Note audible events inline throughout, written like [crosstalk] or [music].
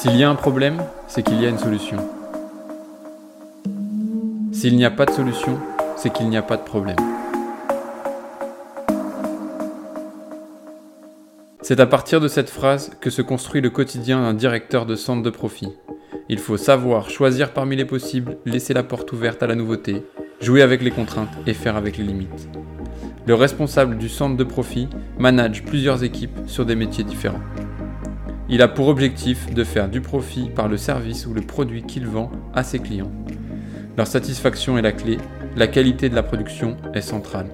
S'il y a un problème, c'est qu'il y a une solution. S'il n'y a pas de solution, c'est qu'il n'y a pas de problème. C'est à partir de cette phrase que se construit le quotidien d'un directeur de centre de profit. Il faut savoir choisir parmi les possibles, laisser la porte ouverte à la nouveauté, jouer avec les contraintes et faire avec les limites. Le responsable du centre de profit manage plusieurs équipes sur des métiers différents. Il a pour objectif de faire du profit par le service ou le produit qu'il vend à ses clients. Leur satisfaction est la clé, la qualité de la production est centrale.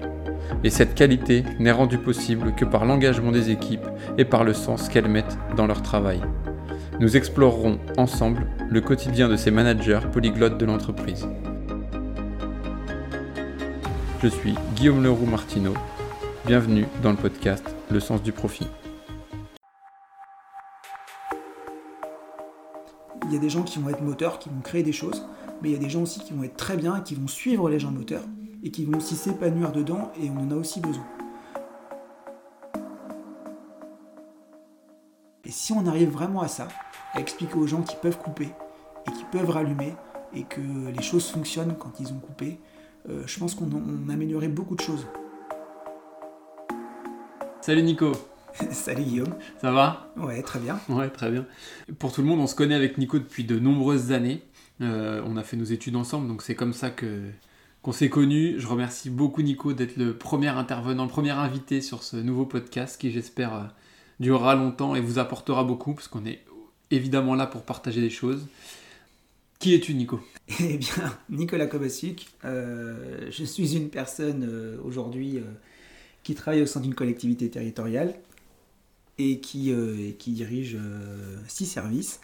Et cette qualité n'est rendue possible que par l'engagement des équipes et par le sens qu'elles mettent dans leur travail. Nous explorerons ensemble le quotidien de ces managers polyglottes de l'entreprise. Je suis Guillaume Leroux Martineau. Bienvenue dans le podcast Le sens du profit. Y a des gens qui vont être moteurs, qui vont créer des choses, mais il y a des gens aussi qui vont être très bien qui vont suivre les gens moteurs et qui vont aussi s'épanouir dedans et on en a aussi besoin. Et si on arrive vraiment à ça, à expliquer aux gens qu'ils peuvent couper et qu'ils peuvent rallumer et que les choses fonctionnent quand ils ont coupé, euh, je pense qu'on améliorerait beaucoup de choses. Salut Nico [laughs] Salut Guillaume. Ça va? Ouais, très bien. Ouais, très bien. Pour tout le monde, on se connaît avec Nico depuis de nombreuses années. Euh, on a fait nos études ensemble, donc c'est comme ça que qu'on s'est connus. Je remercie beaucoup Nico d'être le premier intervenant, le premier invité sur ce nouveau podcast qui j'espère euh, durera longtemps et vous apportera beaucoup parce qu'on est évidemment là pour partager des choses. Qui es-tu Nico? Eh bien, Nicolas Kovacic, euh, je suis une personne aujourd'hui qui travaille au sein d'une collectivité territoriale et qui, qui dirige six services.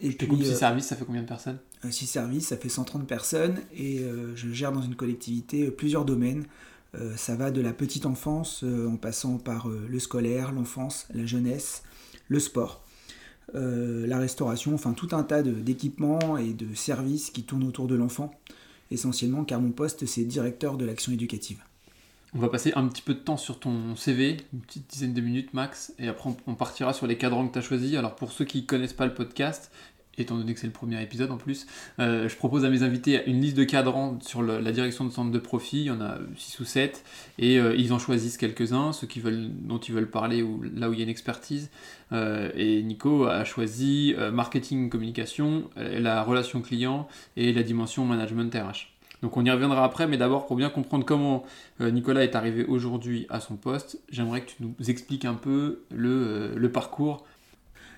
Et puis, six euh, services, ça fait combien de personnes? 6 services, ça fait 130 personnes et euh, je gère dans une collectivité euh, plusieurs domaines. ça va de la petite enfance en passant par le scolaire, l'enfance, la jeunesse, le sport, la restauration, enfin tout un tas d'équipements et de services qui tournent autour de l'enfant, essentiellement car mon poste c'est directeur de l'action éducative. On va passer un petit peu de temps sur ton CV, une petite dizaine de minutes max, et après on partira sur les cadrans que tu as choisis. Alors pour ceux qui ne connaissent pas le podcast, étant donné que c'est le premier épisode en plus, euh, je propose à mes invités une liste de cadrans sur la direction de centre de profit, il y en a 6 ou 7, et euh, ils en choisissent quelques-uns, ceux qui veulent, dont ils veulent parler ou là où il y a une expertise. Euh, et Nico a choisi marketing communication, la relation client et la dimension management RH. Donc on y reviendra après, mais d'abord pour bien comprendre comment Nicolas est arrivé aujourd'hui à son poste, j'aimerais que tu nous expliques un peu le, le parcours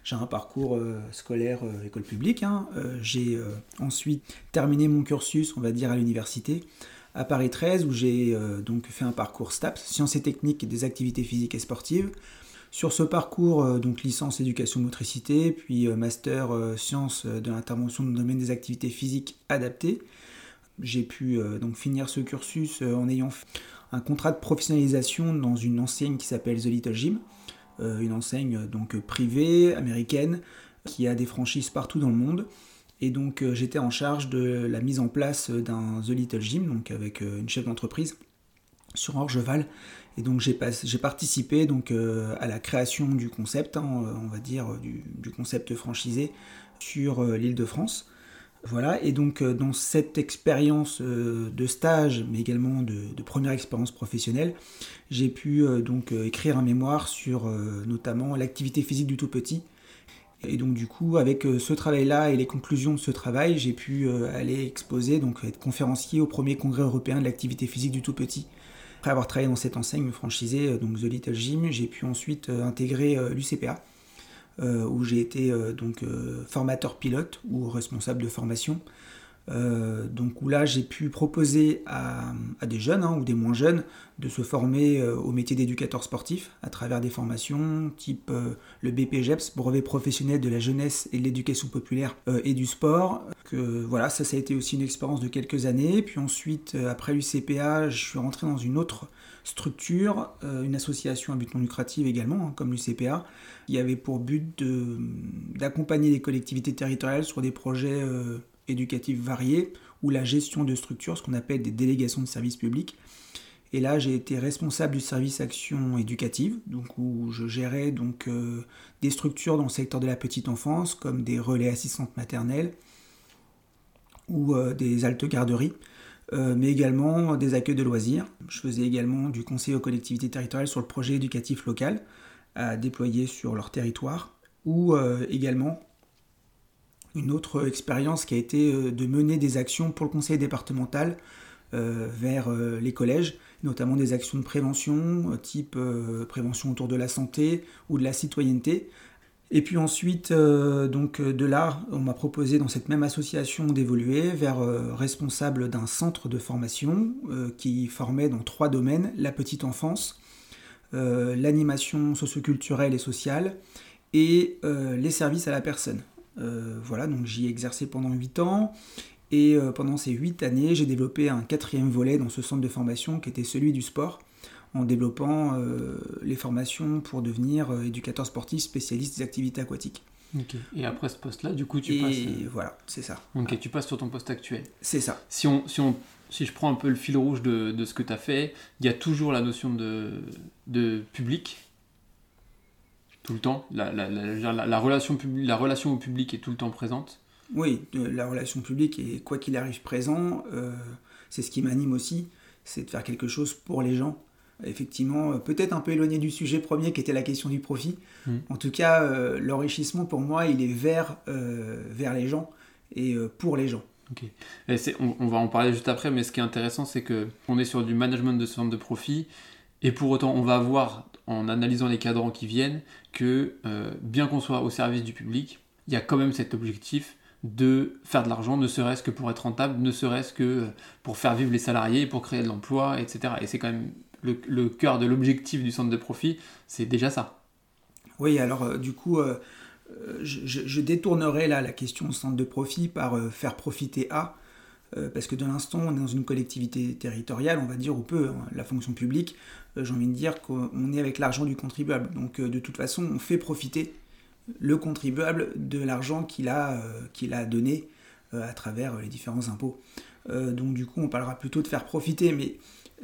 j'ai un parcours euh, scolaire euh, école publique. Hein. Euh, j'ai ensuite terminé mon cursus, on va dire, à l'université à Paris 13, où j'ai donc fait un parcours STAPS, sciences et techniques des activités physiques et sportives. Sur ce parcours, donc licence éducation motricité, puis master sciences de l'intervention dans le domaine des activités physiques adaptées. J'ai pu donc finir ce cursus en ayant un contrat de professionnalisation dans une enseigne qui s'appelle The Little Gym, euh, une enseigne donc privée américaine qui a des franchises partout dans le monde. Et donc euh, j'étais en charge de la mise en place d'un The Little Gym, donc avec euh, une chef d'entreprise sur Orgeval. Et donc j'ai participé donc à la création du concept, hein, on va dire du, du concept franchisé sur l'île de France. Voilà, et donc euh, dans cette expérience euh, de stage, mais également de, première expérience professionnelle, j'ai pu euh, donc écrire un mémoire sur notamment l'activité physique du tout petit. Et donc du coup, avec ce travail-là et les conclusions de ce travail, j'ai pu aller exposer, donc être conférencier au premier congrès européen de l'activité physique du tout petit. Après avoir travaillé dans cette enseigne franchisée, donc The Little Gym, j'ai pu ensuite intégrer l'UCPA, où j'ai été euh, donc euh, formateur pilote ou responsable de formation. Donc où là j'ai pu proposer à, des jeunes hein, ou des moins jeunes de se former au métier d'éducateur sportif à travers des formations type le BPGEPS, brevet professionnel de la jeunesse et de l'éducation populaire et du sport. Que, voilà, ça, ça a été aussi une expérience de quelques années. Puis ensuite, après l'UCPA, je suis rentré dans une autre structure, une association à but non lucratif également, hein, comme l'UCPA, qui avait pour but d'accompagner les collectivités territoriales sur des projets éducatifs variés ou la gestion de structures, ce qu'on appelle des délégations de services publics. Et là, j'ai été responsable du service action éducative, donc où je gérais donc euh, des structures dans le secteur de la petite enfance, comme des relais assistantes maternelles ou euh, des haltes garderies, euh, mais également des accueils de loisirs. Je faisais également du conseil aux collectivités territoriales sur le projet éducatif local à déployer sur leur territoire, ou également une autre expérience qui a été de mener des actions pour le conseil départemental vers les collèges notamment des actions de prévention, euh, type euh, prévention autour de la santé ou de la citoyenneté. Et puis ensuite, euh, donc de là, on m'a proposé dans cette même association d'évoluer vers responsable d'un centre de formation qui formait dans trois domaines la petite enfance, l'animation socioculturelle et sociale et les services à la personne. Voilà, donc j'y ai exercé pendant huit ans et euh, pendant ces huit années, j'ai développé un quatrième volet dans ce centre de formation qui était celui du sport, en développant euh, les formations pour devenir euh, éducateur sportif spécialiste des activités aquatiques. Et après ce poste-là, du coup, tu et passes. voilà, c'est ça. Ok, tu passes sur ton poste actuel. C'est ça. Si, on, si, on, si je prends un peu le fil rouge de, de ce que tu as fait, il y a toujours la notion de, de public, tout le temps. La, la, la, la, relation, la relation au public est tout le temps présente. Oui, la relation publique et quoi qu'il arrive présent, euh, c'est ce qui m'anime aussi, c'est de faire quelque chose pour les gens. Effectivement, euh, peut-être un peu éloigné du sujet premier qui était la question du profit. Mm. En tout cas, euh, l'enrichissement pour moi, il est vers, vers les gens et pour les gens. Ok. Et on, on, va en parler juste après, mais ce qui est intéressant, c'est que on est sur du management de centre de profit, et pour autant, on va voir en analysant les cadrans qui viennent que bien qu'on soit au service du public, il y a quand même cet objectif de faire de l'argent, ne serait-ce que pour être rentable, ne serait-ce que pour faire vivre les salariés, pour créer de l'emploi, etc. Et c'est quand même le, cœur de l'objectif du centre de profit, c'est déjà ça. Oui, alors euh, du coup, euh, je, détournerai là la question centre de profit par euh, faire profiter à, parce que de l'instant, on est dans une collectivité territoriale, on va dire, ou peu, hein, la fonction publique, j'ai envie de dire qu'on est avec l'argent du contribuable. Donc de toute façon, on fait profiter le contribuable de l'argent qu'il a, euh, a donné euh, à travers les différents impôts. Euh, donc du coup, on parlera plutôt de faire profiter, mais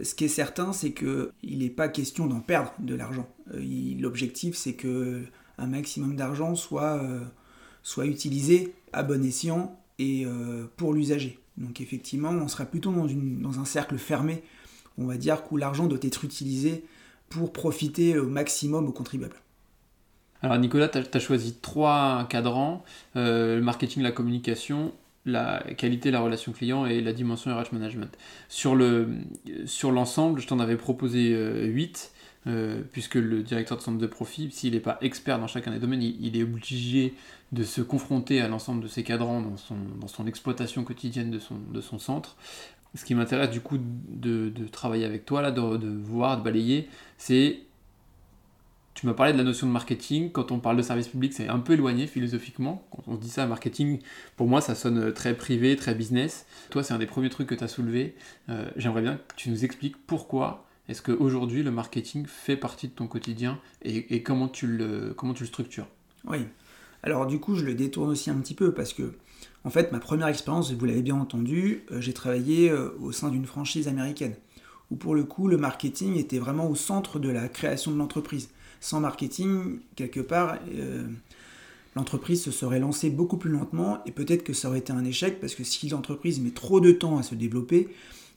ce qui est certain, c'est qu'il n'est pas question d'en perdre de l'argent. L'objectif, c'est que un maximum d'argent soit, soit utilisé à bon escient et pour l'usager. Donc effectivement, on sera plutôt dans, une, dans un cercle fermé, on va dire, où l'argent doit être utilisé pour profiter au maximum aux contribuables. Alors Nicolas, tu as, choisi trois cadrans, euh, le marketing, la communication, la qualité, la relation client et la dimension RH management. Sur l'ensemble, je t'en avais proposé euh, huit, euh, puisque le directeur de centre de profit, s'il n'est pas expert dans chacun des domaines, il, est obligé de se confronter à l'ensemble de ces cadrans dans son, dans son exploitation quotidienne de son, de son centre. Ce qui m'intéresse du coup de, de, travailler avec toi, là, de, de voir, de balayer, c'est tu m'as parlé de la notion de marketing. Quand on parle de service public, c'est un peu éloigné philosophiquement. Quand on dit ça, marketing, pour moi, ça sonne très privé, très business. Toi, c'est un des premiers trucs que tu as soulevé. Euh, j'aimerais bien que tu nous expliques pourquoi est-ce qu'aujourd'hui le marketing fait partie de ton quotidien et, comment, tu le, comment tu le structures. Oui. Alors du coup, je le détourne aussi un petit peu parce que, en fait, ma première expérience, vous l'avez bien entendu, euh, j'ai travaillé euh, au sein d'une franchise américaine où pour le coup, le marketing était vraiment au centre de la création de l'entreprise sans marketing, quelque part, euh, l'entreprise se serait lancée beaucoup plus lentement et peut-être que ça aurait été un échec parce que si l'entreprise met trop de temps à se développer,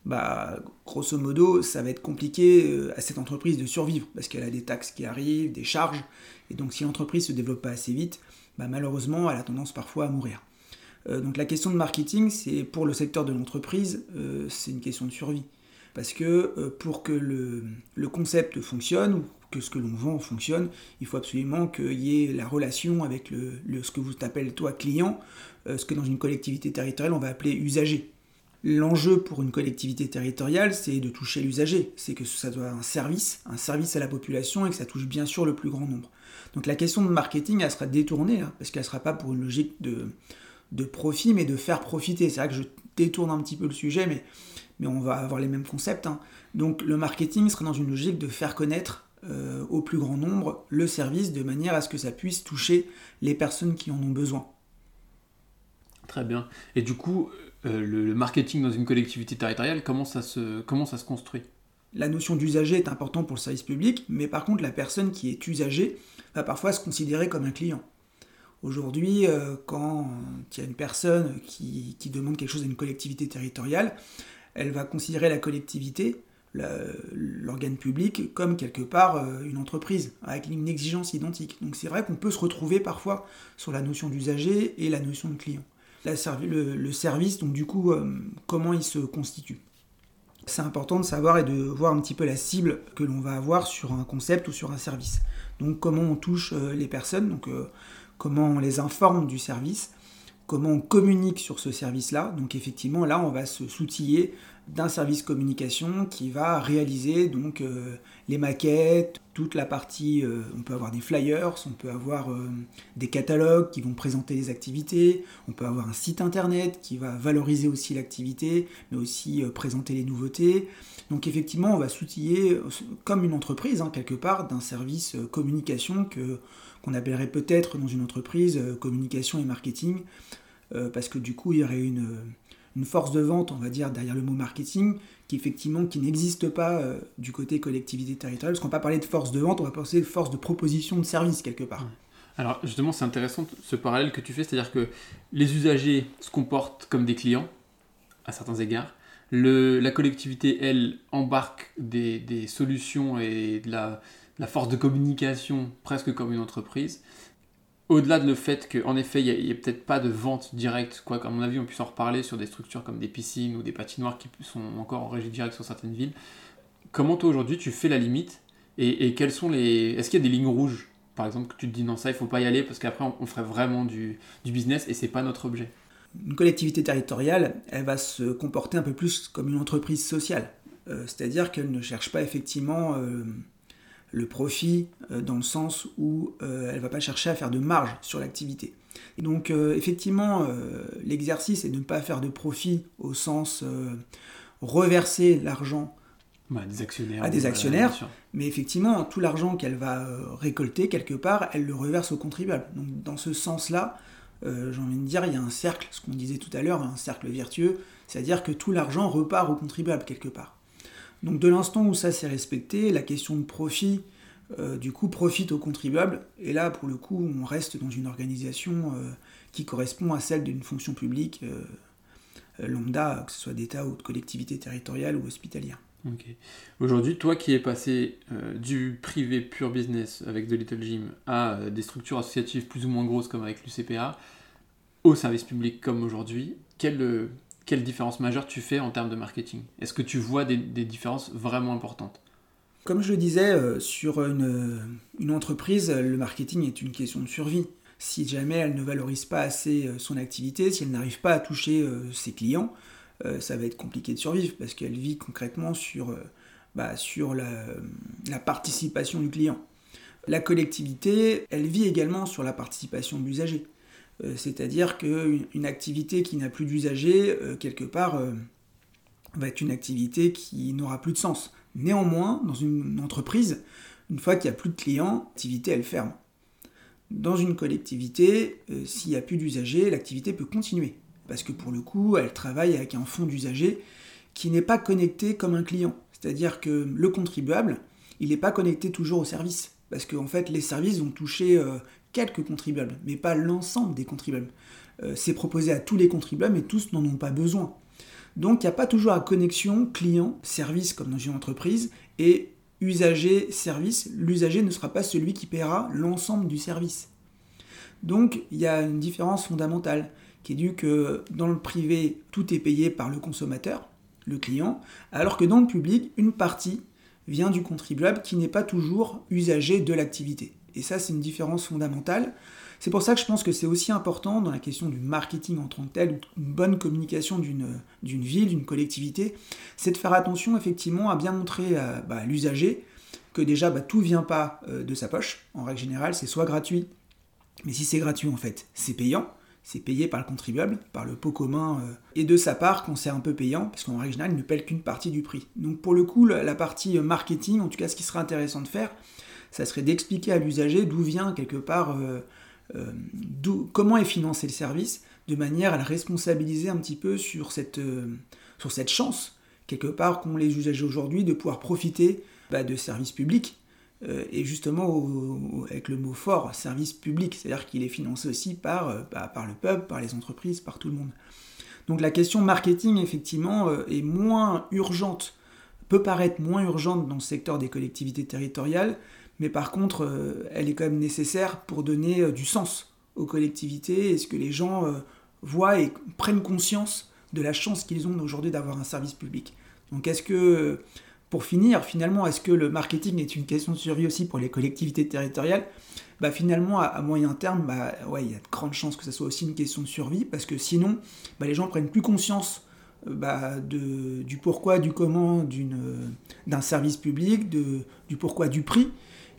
bah, grosso modo, ça va être compliqué à cette entreprise de survivre parce qu'elle a des taxes qui arrivent, des charges. Et donc, si l'entreprise se développe pas assez vite, bah, malheureusement, elle a tendance parfois à mourir. Euh, donc, la question de marketing, c'est pour le secteur de l'entreprise, c'est une question de survie. Parce que pour que le, concept fonctionne, que ce que l'on vend fonctionne, il faut absolument qu'il y ait la relation avec le, ce que vous appelez toi client, euh, ce que dans une collectivité territoriale on va appeler usager. L'enjeu pour une collectivité territoriale, c'est de toucher l'usager, c'est que ça doit un service, un service à la population et que ça touche bien sûr le plus grand nombre. Donc la question de marketing, elle sera détournée, hein, parce qu'elle ne sera pas pour une logique de, de profit, mais de faire profiter. C'est vrai que je détourne un petit peu le sujet, mais, mais on va avoir les mêmes concepts. Hein. Donc le marketing sera dans une logique de faire connaître euh, au plus grand nombre le service de manière à ce que ça puisse toucher les personnes qui en ont besoin. Très bien. Et du coup, euh, le, marketing dans une collectivité territoriale, comment ça se, comment ça se construit? La notion d'usager est importante pour le service public, mais par contre la personne qui est usagée va parfois se considérer comme un client. Aujourd'hui, euh, quand il y a une personne qui, demande quelque chose à une collectivité territoriale, elle va considérer la collectivité, l'organe public, comme quelque part euh, une entreprise, avec une exigence identique. Donc c'est vrai qu'on peut se retrouver parfois sur la notion d'usager et la notion de client. le, service, donc du coup, euh, comment il se constitue? C'est important de savoir et de voir un petit peu la cible que l'on va avoir sur un concept ou sur un service. Donc comment on touche les personnes, comment on les informe du service, comment on communique sur ce service-là. Donc effectivement, là, on va se soutiller d'un service communication qui va réaliser donc euh, les maquettes, toute la partie, euh, on peut avoir des flyers, on peut avoir euh, des catalogues qui vont présenter les activités, on peut avoir un site internet qui va valoriser aussi l'activité, mais aussi présenter les nouveautés. Donc effectivement, on va s'outiller comme une entreprise, hein, quelque part, d'un service communication que qu'on appellerait peut-être dans une entreprise euh, communication et marketing, euh, parce que du coup il y aurait une, une, force de vente, on va dire, derrière le mot marketing, qui effectivement qui n'existe pas euh, du côté collectivité territoriale, parce qu'on va pas parler de force de vente, on va penser de force de proposition de service quelque part. Alors justement c'est intéressant ce parallèle que tu fais, c'est-à-dire que les usagers se comportent comme des clients, à certains égards, le, la collectivité, elle, embarque des, des solutions et de la, la force de communication presque comme une entreprise. Au-delà de le fait qu'en effet, il n'y a, peut-être pas de vente directe, quoi qu'à mon avis, on puisse en reparler sur des structures comme des piscines ou des patinoires qui sont encore en régie directe sur certaines villes. Comment toi aujourd'hui tu fais la limite et, quels sont les. Est-ce qu'il y a des lignes rouges Par exemple, que tu te dis non, ça il faut pas y aller parce qu'après on, ferait vraiment du, business et c'est pas notre objet? Une collectivité territoriale, elle va se comporter un peu plus comme une entreprise sociale. Euh, c'est-à-dire qu'elle ne cherche pas effectivement. Euh, le profit euh, dans le sens où euh, elle ne va pas chercher à faire de marge sur l'activité. Donc euh, effectivement, l'exercice est de ne pas faire de profit au sens reverser l'argent bah, des actionnaires, à des actionnaires, mais effectivement, tout l'argent qu'elle va récolter quelque part, elle le reverse aux contribuables. Donc dans ce sens-là, j'ai envie de dire, il y a un cercle, ce qu'on disait tout à l'heure, un cercle vertueux, c'est-à-dire que tout l'argent repart aux contribuables quelque part. Donc de l'instant où ça s'est respecté, la question de profit, euh, du coup, profite aux contribuables. Et là, pour le coup, on reste dans une organisation euh, qui correspond à celle d'une fonction publique euh, lambda, que ce soit d'État ou de collectivité territoriale ou hospitalière. Aujourd'hui, toi qui es passé du privé pure business avec The Little Gym à des structures associatives plus ou moins grosses comme avec l'UCPA, au service public comme aujourd'hui, quelle quelle différence majeure tu fais en termes de marketing? Est-ce que tu vois des, différences vraiment importantes? Comme je le disais, euh, sur une, entreprise, le marketing est une question de survie. Si jamais elle ne valorise pas assez euh, son activité, si elle n'arrive pas à toucher euh, ses clients, ça va être compliqué de survivre parce qu'elle vit concrètement sur, bah, la participation du client. La collectivité, elle vit également sur la participation de l'usager. Euh, c'est-à-dire qu'une activité qui n'a plus d'usagers, euh, quelque part, euh, va être une activité qui n'aura plus de sens. Néanmoins, dans une entreprise, une fois qu'il n'y a plus de clients, l'activité, elle ferme. Dans une collectivité, s'il n'y a plus d'usagers, l'activité peut continuer. Parce que pour le coup, elle travaille avec un fonds d'usagers qui n'est pas connecté comme un client. C'est-à-dire que le contribuable, il n'est pas connecté toujours au service. Parce qu'en fait, les services vont toucher quelques contribuables, mais pas l'ensemble des contribuables. Euh, c'est proposé à tous les contribuables, mais tous n'en ont pas besoin. Donc il n'y a pas toujours la connexion client-service comme dans une entreprise, et usager-service. L'usager ne sera pas celui qui paiera l'ensemble du service. Donc il y a une différence fondamentale qui est due que dans le privé, tout est payé par le consommateur, le client, alors que dans le public, une partie vient du contribuable qui n'est pas toujours usager de l'activité. Et ça, c'est une différence fondamentale. C'est pour ça que je pense que c'est aussi important dans la question du marketing en tant que tel, une bonne communication d'une ville, d'une collectivité, c'est de faire attention effectivement à bien montrer à, bah, l'usager que déjà bah, tout ne vient pas euh, de sa poche. En règle générale, c'est soit gratuit, mais si c'est gratuit en fait, c'est payant. C'est payé par le contribuable, par le pot commun, euh, et de sa part quand c'est un peu payant, parce qu'en règle générale, il ne paye qu'une partie du prix. Donc pour le coup, la partie euh, marketing, en tout cas ce qui serait intéressant de faire, ça serait d'expliquer à l'usager d'où vient quelque part, euh, euh, comment est financé le service, de manière à le responsabiliser un petit peu sur cette, euh, sur cette chance quelque part qu'ont les usagers aujourd'hui de pouvoir profiter bah, de services publics et justement avec le mot fort, service public, c'est-à-dire qu'il est financé aussi par, bah, par le peuple, par les entreprises, par tout le monde. Donc la question marketing, effectivement, est moins urgente, peut paraître moins urgente dans le secteur des collectivités territoriales, mais par contre, elle est quand même nécessaire pour donner du sens aux collectivités et ce que les gens voient et prennent conscience de la chance qu'ils ont aujourd'hui d'avoir un service public. Donc est-ce que pour finir, finalement, est-ce que le marketing est une question de survie aussi pour les collectivités territoriales? Bah, Finalement, à, moyen terme, bah, ouais, il y a de grandes chances que ce soit aussi une question de survie, parce que sinon, bah, les gens prennent plus conscience euh, bah, de, du pourquoi, du comment d'un service public, de, du pourquoi, du prix,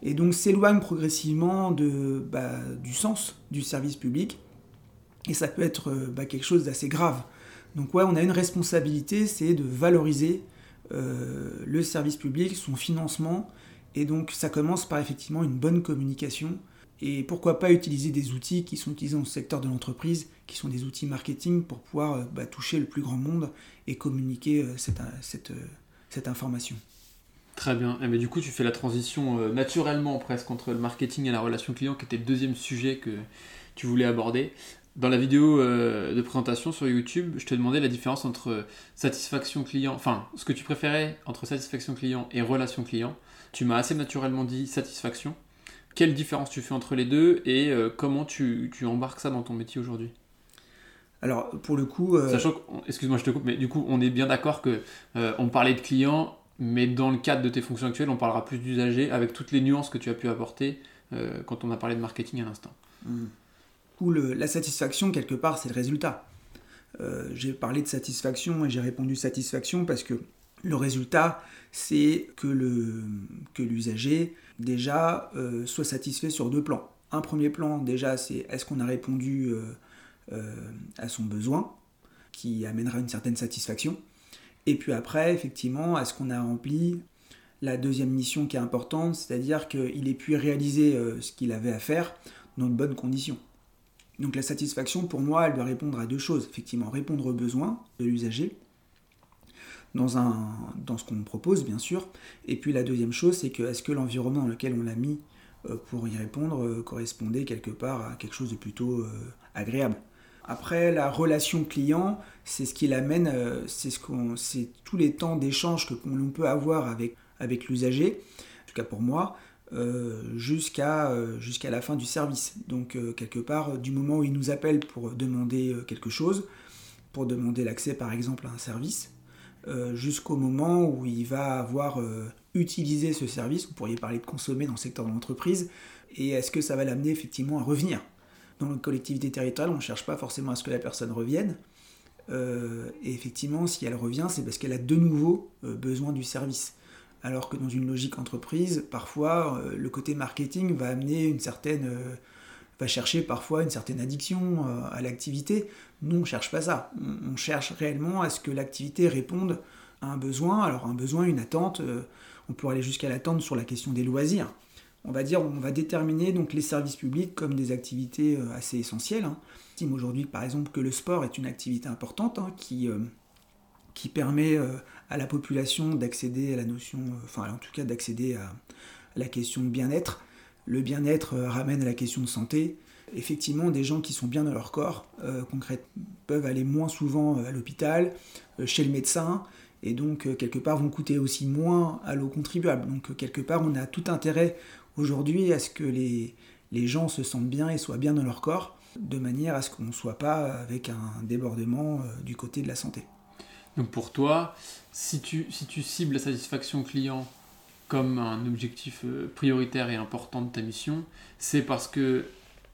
et donc s'éloignent progressivement bah, du sens du service public, et ça peut être bah, quelque chose d'assez grave. Donc ouais, on a une responsabilité, c'est de valoriser euh, le service public, son financement, et donc ça commence par effectivement une bonne communication. Et pourquoi pas utiliser des outils qui sont utilisés dans le secteur de l'entreprise, qui sont des outils marketing pour pouvoir euh, bah, toucher le plus grand monde et communiquer euh, cette, information. Très bien. Et eh mais du coup, tu fais la transition naturellement presque entre le marketing et la relation client, qui était le deuxième sujet que tu voulais aborder. Dans la vidéo euh, de présentation sur YouTube, je te demandais la différence entre satisfaction client, enfin ce que tu préférais entre satisfaction client et relation client. Tu m'as assez naturellement dit satisfaction. Quelle différence tu fais entre les deux et euh, comment tu, embarques ça dans ton métier aujourd'hui? Alors pour le coup, euh, sachant excuse-moi je te coupe, mais du coup on est bien d'accord que on parlait de client, mais dans le cadre de tes fonctions actuelles, on parlera plus d'usager avec toutes les nuances que tu as pu apporter quand on a parlé de marketing à l'instant. Mmh où la satisfaction, quelque part, c'est le résultat. Euh, j'ai parlé de satisfaction et j'ai répondu satisfaction parce que le résultat, c'est que l'usager, que déjà, euh, soit satisfait sur deux plans. Un premier plan, déjà, c'est est-ce qu'on a répondu euh, à son besoin, qui amènera une certaine satisfaction. Et puis après, effectivement, est-ce qu'on a rempli la deuxième mission qui est importante, c'est-à-dire qu'il ait pu réaliser ce qu'il avait à faire dans de bonnes conditions. Donc la satisfaction, pour moi, elle doit répondre à deux choses. Effectivement, répondre aux besoins de l'usager, dans, ce qu'on propose, bien sûr. Et puis la deuxième chose, c'est que est-ce que l'environnement dans lequel on l'a mis euh, pour y répondre euh, correspondait quelque part à quelque chose de plutôt euh, agréable? Après, la relation client, c'est ce qui l'amène, c'est ce qu'on, c'est tous les temps d'échange que l'on peut avoir avec, avec l'usager, en tout cas pour moi, euh, jusqu'à euh, jusqu'à la fin du service. Donc euh, quelque part, du moment où il nous appelle pour demander quelque chose, pour demander l'accès par exemple à un service, jusqu'au moment où il va avoir utilisé ce service, vous pourriez parler de consommer dans le secteur de l'entreprise, et est-ce que ça va l'amener effectivement à revenir? Dans la collectivité territoriale, on ne cherche pas forcément à ce que la personne revienne, et effectivement, si elle revient, c'est parce qu'elle a de nouveau besoin du service alors que dans une logique entreprise, parfois euh, le côté marketing va amener une certaine, euh, va chercher parfois une certaine addiction euh, à l'activité. Nous, on ne cherche pas ça. On, cherche réellement à ce que l'activité réponde à un besoin. Alors un besoin, une attente, on peut aller jusqu'à l'attente sur la question des loisirs. On va dire, on va déterminer donc les services publics comme des activités assez essentielles. Hein. Aujourd'hui, par exemple, que le sport est une activité importante hein, qui qui permet euh, à la population d'accéder à la notion, euh, enfin en tout cas d'accéder à la question de bien-être. Le bien-être euh, ramène à la question de santé. Effectivement, des gens qui sont bien dans leur corps, concrètement, peuvent aller moins souvent à l'hôpital, chez le médecin, et donc quelque part vont coûter aussi moins à l'eau contribuable. Donc quelque part, on a tout intérêt aujourd'hui à ce que les, les gens se sentent bien et soient bien dans leur corps, de manière à ce qu'on ne soit pas avec un débordement du côté de la santé. Donc pour toi, si tu, si tu cibles la satisfaction client comme un objectif euh, prioritaire et important de ta mission, c'est parce que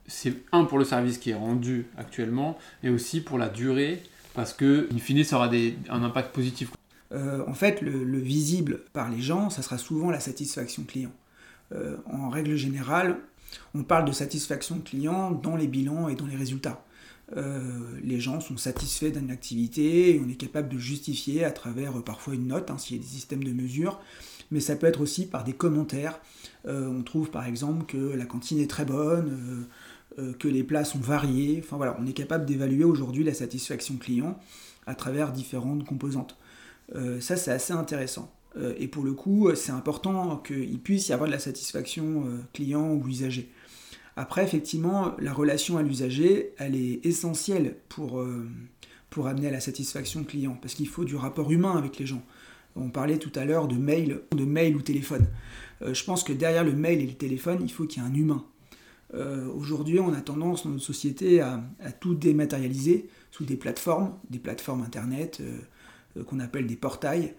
c'est un pour le service qui est rendu actuellement et aussi pour la durée parce que in fine ça aura des, un impact positif. Euh, en fait, le, visible par les gens, ça sera souvent la satisfaction client. Euh, en règle générale, on parle de satisfaction client dans les bilans et dans les résultats. Euh, les gens sont satisfaits d'une activité et on est capable de justifier à travers euh, parfois une note, hein, s'il y a des systèmes de mesure, mais ça peut être aussi par des commentaires. On trouve par exemple que la cantine est très bonne, que les plats sont variés. Enfin voilà, on est capable d'évaluer aujourd'hui la satisfaction client à travers différentes composantes. ça, c'est assez intéressant. Et pour le coup, c'est important qu'il puisse y avoir de la satisfaction client ou usager. Après, effectivement, la relation à l'usager, elle est essentielle pour, pour amener à la satisfaction client, parce qu'il faut du rapport humain avec les gens. On parlait tout à l'heure de mail, de mail ou téléphone. je pense que derrière le mail et le téléphone, il faut qu'il y ait un humain. Euh, aujourd'hui, on a tendance dans notre société à, tout dématérialiser sous des plateformes, des plateformes internet euh, euh, qu'on appelle des portails,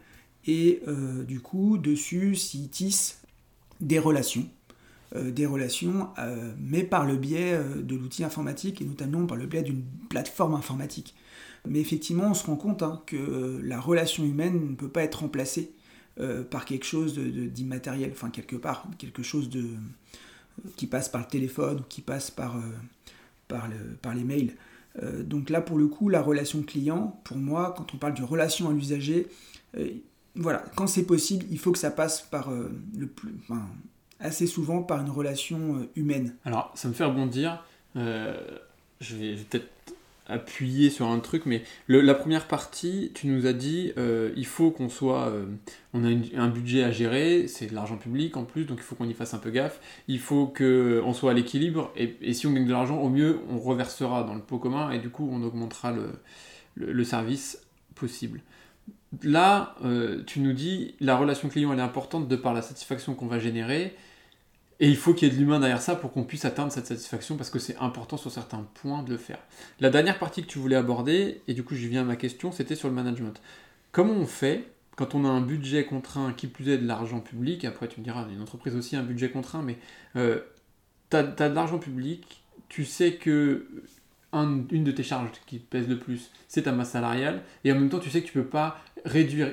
et du coup, dessus s'y tissent des relations, des relations, mais par le biais de l'outil informatique et notamment par le biais d'une plateforme informatique. Mais effectivement, on se rend compte hein, que la relation humaine ne peut pas être remplacée par quelque chose d'immatériel, enfin quelque part, quelque chose de, qui passe par le téléphone ou qui passe par, euh, par, le, par les mails. Euh, donc là, pour le coup, la relation client, pour moi, quand on parle de relation à l'usager, euh, voilà, quand c'est possible, il faut que ça passe par le plus, assez souvent par une relation humaine. Alors, ça me fait rebondir. je vais peut-être appuyer sur un truc, mais la première partie, tu nous as dit, euh, il faut qu'on soit, euh, on a un budget à gérer, c'est de l'argent public en plus, donc il faut qu'on y fasse un peu gaffe. Il faut qu'on soit à l'équilibre, et, si on gagne de l'argent, au mieux, on reversera dans le pot commun, et du coup, on augmentera le, service possible. Là, euh, tu nous dis, la relation client, elle est importante de par la satisfaction qu'on va générer. Et il faut qu'il y ait de l'humain derrière ça pour qu'on puisse atteindre cette satisfaction parce que c'est important sur certains points de le faire. La dernière partie que tu voulais aborder, et du coup je viens à ma question, c'était sur le management. Comment on fait quand on a un budget contraint, qui plus est de l'argent public, après tu me diras, une entreprise aussi a un budget contraint, mais euh, tu as, de l'argent public, tu sais que une de tes charges qui pèse le plus, c'est ta masse salariale, et en même temps tu sais que tu peux pas réduire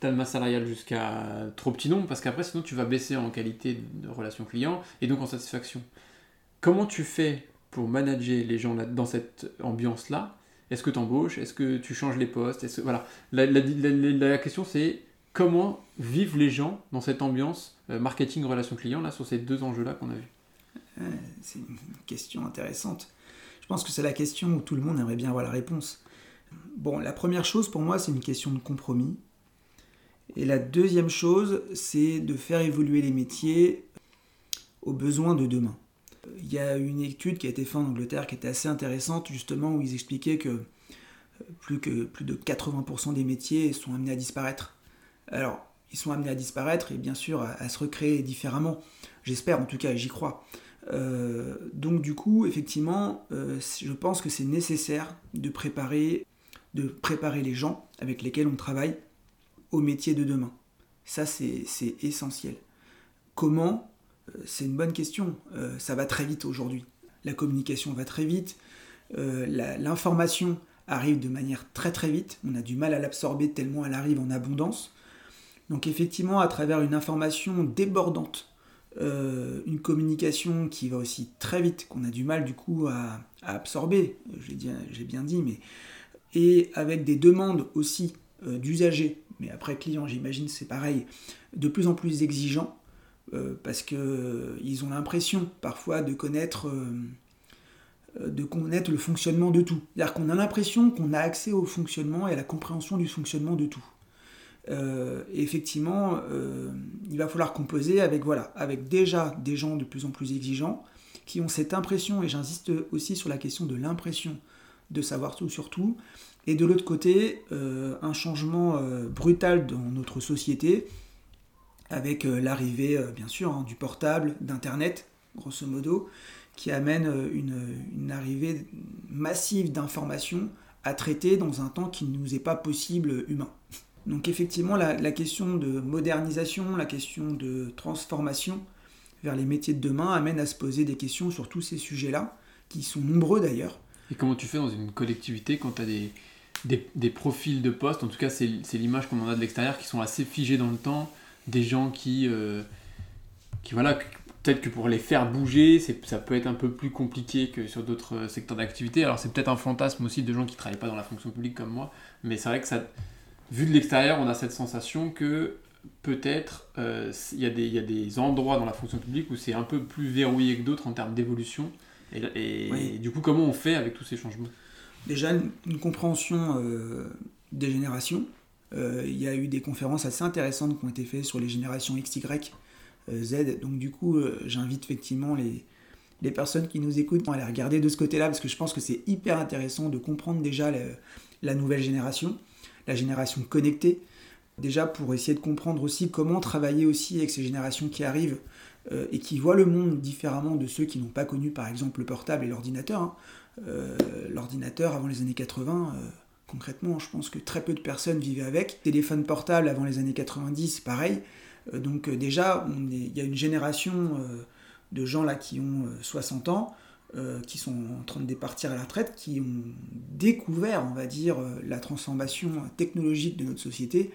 ta masse salariale jusqu'à trop petit nombre, parce qu'après, sinon, tu vas baisser en qualité de relation client et donc en satisfaction. Comment tu fais pour manager les gens là, dans cette ambiance-là? Est-ce que tu embauches Est-ce que tu changes les postes? Voilà. La, la, question, c'est comment vivent les gens dans cette ambiance euh, marketing, relation client, là, sur ces deux enjeux-là qu'on a vus? C'est une question intéressante. Je pense que c'est la question où tout le monde aimerait bien avoir la réponse. Bon, la première chose pour moi, c'est une question de compromis. Et la deuxième chose, c'est de faire évoluer les métiers aux besoins de demain. Il y a une étude qui a été faite en Angleterre qui était assez intéressante, justement, où ils expliquaient que plus, que, plus de 80% des métiers sont amenés à disparaître. Alors, ils sont amenés à disparaître et bien sûr à, se recréer différemment. J'espère, en tout cas, j'y crois. Euh, donc du coup, effectivement, euh, je pense que c'est nécessaire de préparer, de préparer les gens avec lesquels on travaille au métier de demain Ça, c'est essentiel. Comment? Euh, C'est une bonne question. Ça va très vite aujourd'hui. La communication va très vite. L'information arrive de manière très très vite. On a du mal à l'absorber tellement elle arrive en abondance. Donc effectivement, à travers une information débordante, une communication qui va aussi très vite, qu'on a du mal du coup à, absorber, j'ai bien dit, mais et avec des demandes aussi d'usagers mais après client, j'imagine, c'est pareil, de plus en plus exigeants, euh, parce qu'ils euh, ont l'impression parfois de connaître, euh, de connaître le fonctionnement de tout. C'est-à-dire qu'on a l'impression qu'on a accès au fonctionnement et à la compréhension du fonctionnement de tout. Et effectivement, il va falloir composer avec, voilà, avec déjà des gens de plus en plus exigeants, qui ont cette impression, et j'insiste aussi sur la question de l'impression de savoir tout sur tout, et de l'autre côté, euh, un changement euh, brutal dans notre société, avec euh, l'arrivée, bien sûr, hein, du portable, d'Internet, grosso modo, qui amène une, arrivée massive d'informations à traiter dans un temps qui ne nous est pas possible humain. Donc effectivement, la, question de modernisation, la question de transformation vers les métiers de demain amène à se poser des questions sur tous ces sujets-là, qui sont nombreux d'ailleurs. Et comment tu fais dans une collectivité quand tu as des, des, profils de poste, en tout cas c'est l'image qu'on en a de l'extérieur, qui sont assez figés dans le temps, des gens qui, euh, qui voilà, peut-être que pour les faire bouger, ça peut être un peu plus compliqué que sur d'autres euh, secteurs d'activité. Alors c'est peut-être un fantasme aussi de gens qui ne travaillent pas dans la fonction publique comme moi, mais c'est vrai que ça, vu de l'extérieur, on a cette sensation que peut-être euh, il y, y, a des endroits dans la fonction publique où c'est un peu plus verrouillé que d'autres en termes d'évolution. et, du coup, comment on fait avec tous ces changements? Déjà une, compréhension euh, des générations. il y a eu des conférences assez intéressantes qui ont été faites sur les générations X, Y, Z. Donc du coup, j'invite effectivement les, les personnes qui nous écoutent à aller regarder de ce côté-là, parce que je pense que c'est hyper intéressant de comprendre déjà la nouvelle génération, la génération connectée, déjà pour essayer de comprendre aussi comment travailler aussi avec ces générations qui arrivent euh, et qui voient le monde différemment de ceux qui n'ont pas connu par exemple le portable et l'ordinateur. Hein. Euh, l'ordinateur avant les années 80, euh, concrètement, je pense que très peu de personnes vivaient avec. Téléphone portable avant les années 90, pareil. donc déjà, il y a une génération de gens là qui ont 60 ans, qui sont en train de départir à la retraite, qui ont découvert, on va dire, la transformation technologique de notre société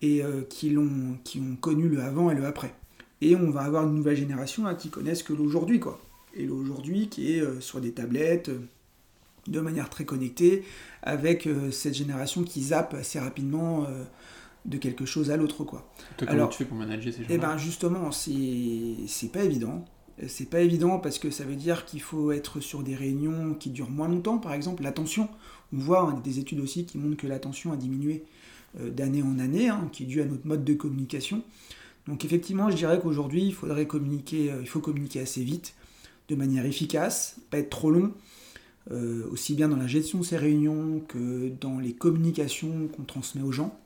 et qui, ont, qui ont connu le avant et le après. Et on va avoir une nouvelle génération qui connaissent que l'aujourd'hui, quoi. Et l'aujourd'hui qui est euh, sur des tablettes, euh, de manière très connectée, avec euh, cette génération qui zappe assez rapidement de quelque chose à l'autre, quoi. Toi, comment tu fais pour manager ces gens Eh ben justement, c'est pas évident. C'est pas évident parce que ça veut dire qu'il faut être sur des réunions qui durent moins longtemps, par exemple l'attention. On voit hein, des études aussi qui montrent que l'attention a diminué d'année en année, hein, qui est due à notre mode de communication. Donc effectivement, je dirais qu'aujourd'hui, il faudrait communiquer, euh, il faut communiquer assez vite, de manière efficace, pas être trop long, euh, aussi bien dans la gestion de ces réunions que dans les communications qu'on transmet aux gens.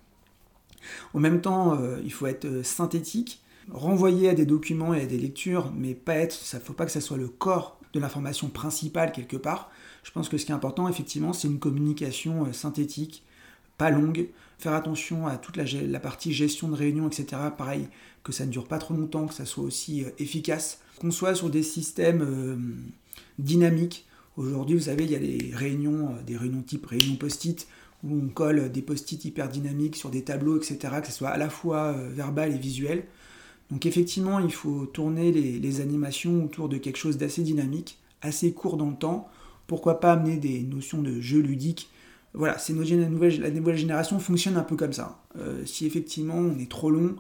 En même temps, euh, il faut être synthétique, renvoyer à des documents et à des lectures, mais pas être, ça faut pas que ça soit le corps de l'information principale quelque part. Je pense que ce qui est important, effectivement, c'est une communication synthétique, pas longue, faire attention à toute la, partie gestion de réunion, etc. Pareil, que ça ne dure pas trop longtemps, que ça soit aussi euh, efficace, qu'on soit sur des systèmes euh, dynamiques. Aujourd'hui, vous savez, il y a des réunions, euh, des réunions type réunion post-it, où on colle des post-it hyper dynamiques sur des tableaux, etc., que ce soit à la fois verbal et visuel. Donc effectivement, il faut tourner les animations autour de quelque chose d'assez dynamique, assez court dans le temps. Pourquoi pas amener des notions de jeu ludique voilà, c'est la nouvelle, la nouvelle génération fonctionne un peu comme ça. Euh, si effectivement on est trop long,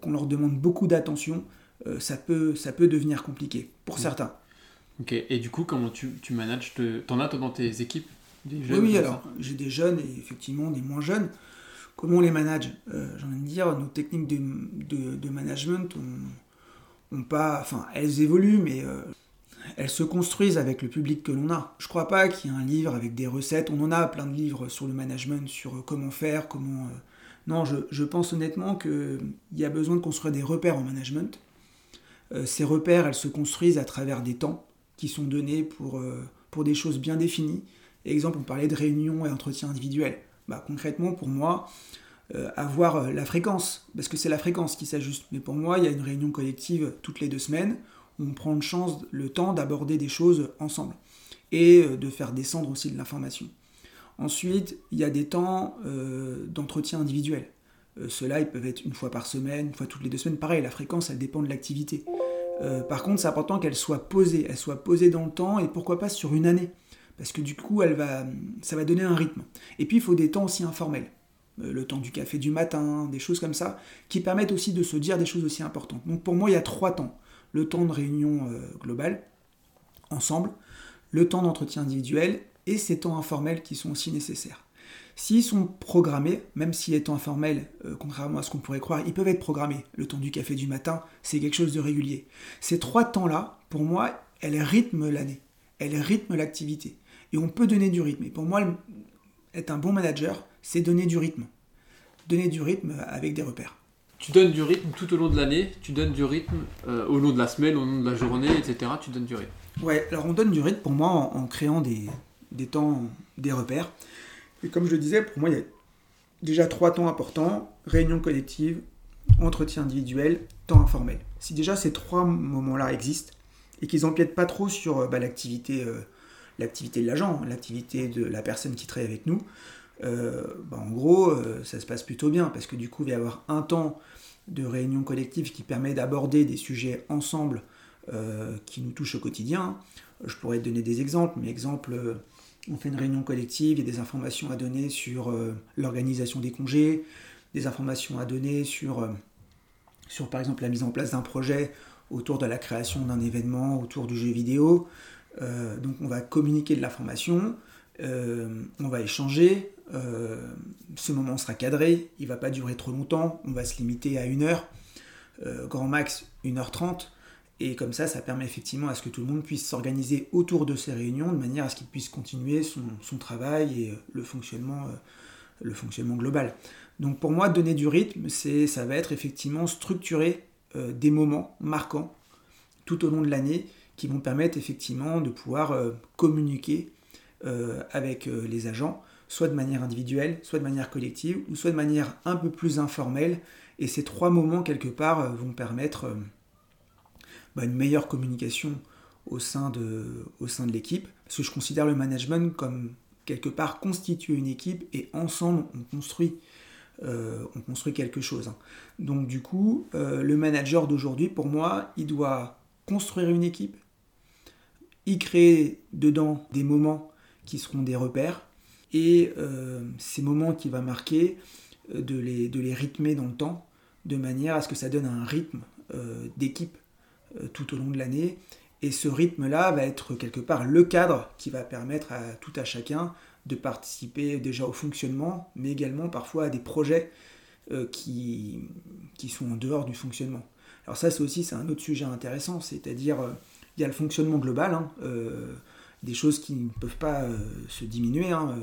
qu'on leur demande beaucoup d'attention, euh, ça, peut, ça peut devenir compliqué pour certains. Ok, et du coup, comment tu, tu manages T'en as toi, dans tes équipes des jeunes, Oui, alors j'ai des jeunes et effectivement des moins jeunes. Comment on les manage euh, J'ai envie de dire, nos techniques de, management ont, pas. Enfin, elles évoluent, mais elles se construisent avec le public que l'on a. Je crois pas qu'il y ait un livre avec des recettes. On en a plein de livres sur le management, sur euh, comment faire, comment. Euh, non, je, pense honnêtement qu'il y a besoin de construire des repères en management. Euh, ces repères, elles se construisent à travers des temps qui sont donnés pour, pour des choses bien définies. Exemple, on parlait de réunions et entretiens individuels. Bah, concrètement, pour moi, avoir la fréquence, parce que c'est la fréquence qui s'ajuste. Mais pour moi, il y a une réunion collective toutes les deux semaines on prend le temps d'aborder des choses ensemble et euh, de faire descendre aussi de l'information. Ensuite, il y a des temps euh, d'entretien individuel. Euh, Ceux-là, ils peuvent être une fois par semaine, une fois toutes les deux semaines. Pareil, la fréquence, elle dépend de l'activité. par contre, c'est important qu'elle soit posée, elle soit posée dans le temps et pourquoi pas sur une année. Parce que du coup, elle va, ça va donner un rythme. Et puis, il faut des temps aussi informels. le temps du café du matin, des choses comme ça, qui permettent aussi de se dire des choses aussi importantes. Donc pour moi, il y a trois temps le temps de réunion euh, globale, ensemble, le temps d'entretien individuel et ces temps informels qui sont aussi nécessaires. S'ils sont programmés, même si les temps informels, euh, contrairement à ce qu'on pourrait croire, ils peuvent être programmés. Le temps du café du matin, c'est quelque chose de régulier. Ces trois temps-là, pour moi, elles rythment l'année, elles rythment l'activité. Et on peut donner du rythme. Et pour moi, être un bon manager, c'est donner du rythme. Donner du rythme avec des repères tu donnes du rythme tout au long de l'année, tu donnes du rythme euh, au long de la semaine, au long de la journée, etc. Tu donnes du rythme. Ouais, alors on donne du rythme pour moi en, créant des, des, temps, des repères. Et comme je le disais, pour moi, il y a déjà trois temps importants réunion collective, entretien individuel, temps informel. Si déjà ces trois moments-là existent et qu'ils n'empiètent pas trop sur euh, bah, l'activité, euh, l'activité de l'agent, l'activité de la personne qui travaille avec nous, euh, bah, en gros, euh, ça se passe plutôt bien parce que du coup, il va y avoir un temps de réunion collective qui permet d'aborder des sujets ensemble euh, qui nous touchent au quotidien. Je pourrais donner des exemples, mais exemple, on fait une réunion collective, il y a des informations à donner sur l'organisation des congés, des informations à donner sur, sur par exemple la mise en place d'un projet autour de la création d'un événement, autour du jeu vidéo. Donc on va communiquer de l'information, on va échanger, ce moment sera cadré, il ne va pas durer trop longtemps, on va se limiter à une heure, grand max 1h30. Et comme ça, ça permet effectivement à ce que tout le monde puisse s'organiser autour de ces réunions de manière à ce qu'il puisse continuer son, travail et le fonctionnement, global. Donc pour moi, donner du rythme, ça va être effectivement structurer des moments marquants tout au long de l'année qui vont permettre effectivement de pouvoir euh, communiquer euh, avec euh, les agents, soit de manière individuelle, soit de manière collective, ou soit de manière un peu plus informelle. Et ces trois moments, quelque part, vont permettre bah, une meilleure communication au sein de, l'équipe. Parce que je considère le management comme quelque part constituer une équipe et ensemble on construit, on construit quelque chose. Donc du coup, le manager d'aujourd'hui, pour moi, il doit construire une équipe, y créer dedans des moments qui seront des repères, et euh, ces moments qui va marquer, euh, de, les, de les rythmer dans le temps, de manière à ce que ça donne un rythme euh, d'équipe tout au long de l'année. Et ce rythme-là va être quelque part le cadre qui va permettre à tout à chacun de participer déjà au fonctionnement, mais également parfois à des projets qui, qui sont en dehors du fonctionnement. Alors ça, c'est aussi c'est un autre sujet intéressant, c'est-à-dire il y a le fonctionnement global, hein, euh, des choses qui ne peuvent pas euh, se diminuer. Hein,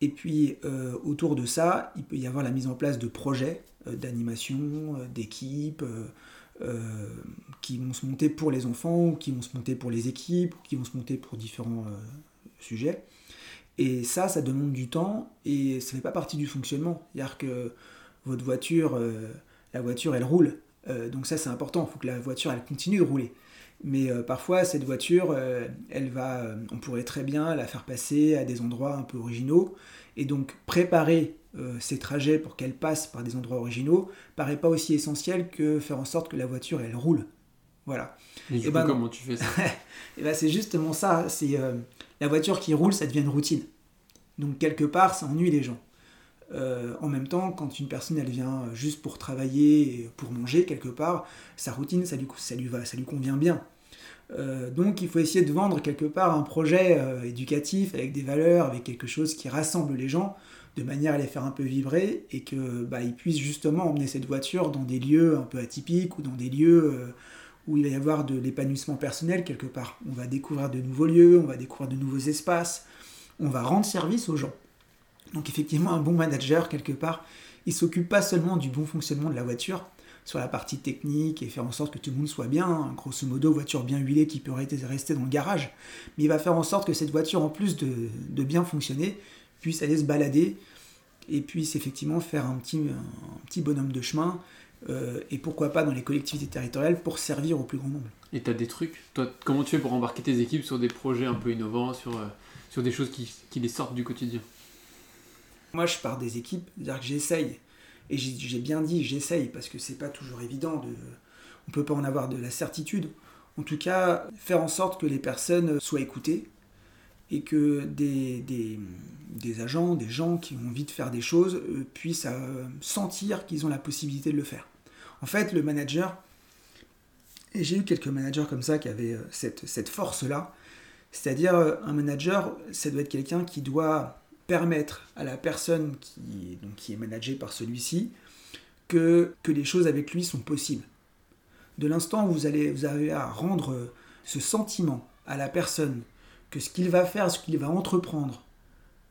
et puis autour de ça, il peut y avoir la mise en place de projets d'animation, d'équipes qui vont se monter pour les enfants, qui vont se monter pour les équipes, qui vont se monter pour différents sujets. Et ça, ça demande du temps et ça ne fait pas partie du fonctionnement. C'est-à-dire que votre voiture, la voiture, elle roule. Euh, donc ça c'est important, il faut que la voiture elle continue de rouler. Mais euh, parfois cette voiture, euh, elle va, on pourrait très bien la faire passer à des endroits un peu originaux. Et donc préparer ces trajets pour qu'elle passe par des endroits originaux paraît pas aussi essentiel que faire en sorte que la voiture elle roule. Voilà. Et, du ben comment tu fais ça? [laughs] Et ben c'est justement ça. C'est la voiture qui roule, ça devient une routine. Donc quelque part, ça ennuie les gens. Euh, en même temps, quand une personne elle vient juste pour travailler, pour manger quelque part, sa routine ça lui, ça lui, va, ça lui convient bien. Euh, donc il faut essayer de vendre quelque part un projet euh, éducatif avec des valeurs, avec quelque chose qui rassemble les gens de manière à les faire un peu vibrer et que bah, ils puissent justement emmener cette voiture dans des lieux un peu atypiques ou dans des lieux où il va y avoir de l'épanouissement personnel quelque part. On va découvrir de nouveaux lieux, on va découvrir de nouveaux espaces, on va rendre service aux gens. Donc effectivement, un bon manager, quelque part, il s'occupe pas seulement du bon fonctionnement de la voiture, sur la partie technique et faire en sorte que tout le monde soit bien, hein, grosso modo, voiture bien huilée qui peut rester dans le garage, mais il va faire en sorte que cette voiture, en plus de, bien fonctionner, puisse aller se balader et puisse effectivement faire un petit, bonhomme de chemin, euh, et pourquoi pas dans les collectivités territoriales pour servir au plus grand nombre. Et tu des trucs? Toi, comment tu fais pour embarquer tes équipes sur des projets un peu innovants, sur, euh, des choses qui les sortent du quotidien? Moi, je pars des équipes, c'est-à-dire que j'essaye. Et j'ai bien dit, j'essaye, parce que c'est pas toujours évident. De, on peut pas en avoir de la certitude. En tout cas, faire en sorte que les personnes soient écoutées et que des, des, agents, des gens qui ont envie de faire des choses euh, puissent euh, sentir qu'ils ont la possibilité de le faire. En fait, le manager, et j'ai eu quelques managers comme ça qui avaient euh, cette, cette force-là, c'est-à-dire un manager, ça doit être quelqu'un qui doit permettre à la personne qui, donc, qui est managée par celui-ci que, que les choses avec lui sont possibles. De l'instant où vous, allez, vous avez à rendre ce sentiment à la personne que ce qu'il va faire, ce qu'il va entreprendre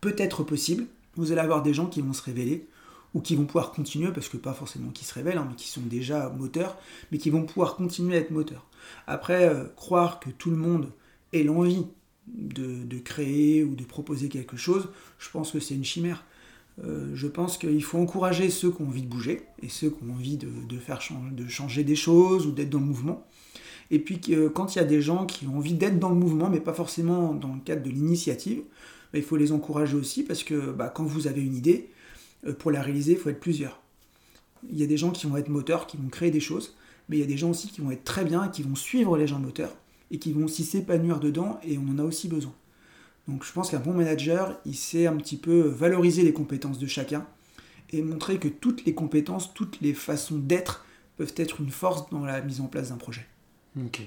peut être possible, vous allez avoir des gens qui vont se révéler ou qui vont pouvoir continuer, parce que pas forcément qui se révèlent, hein, mais qui sont déjà moteurs, mais qui vont pouvoir continuer à être moteurs. Après, euh, croire que tout le monde ait l'envie de, créer ou de proposer quelque chose, je pense que c'est une chimère. Euh, je pense qu'il faut encourager ceux qui ont envie de bouger et ceux qui ont envie de, faire changer, de changer des choses ou d'être dans le mouvement. Et puis quand il y a des gens qui ont envie d'être dans le mouvement, mais pas forcément dans le cadre de l'initiative, bah, il faut les encourager aussi parce que bah, quand vous avez une idée, euh, pour la réaliser, il faut être plusieurs. Il y a des gens qui vont être moteurs, qui vont créer des choses, mais il y a des gens aussi qui vont être très bien et qui vont suivre les gens moteurs et qui vont aussi s'épanouir dedans et on en a aussi besoin. Donc je pense qu'un bon manager, il sait un petit peu valoriser les compétences de chacun et montrer que toutes les compétences, toutes les façons d'être peuvent être une force dans la mise en place d'un projet. Ok.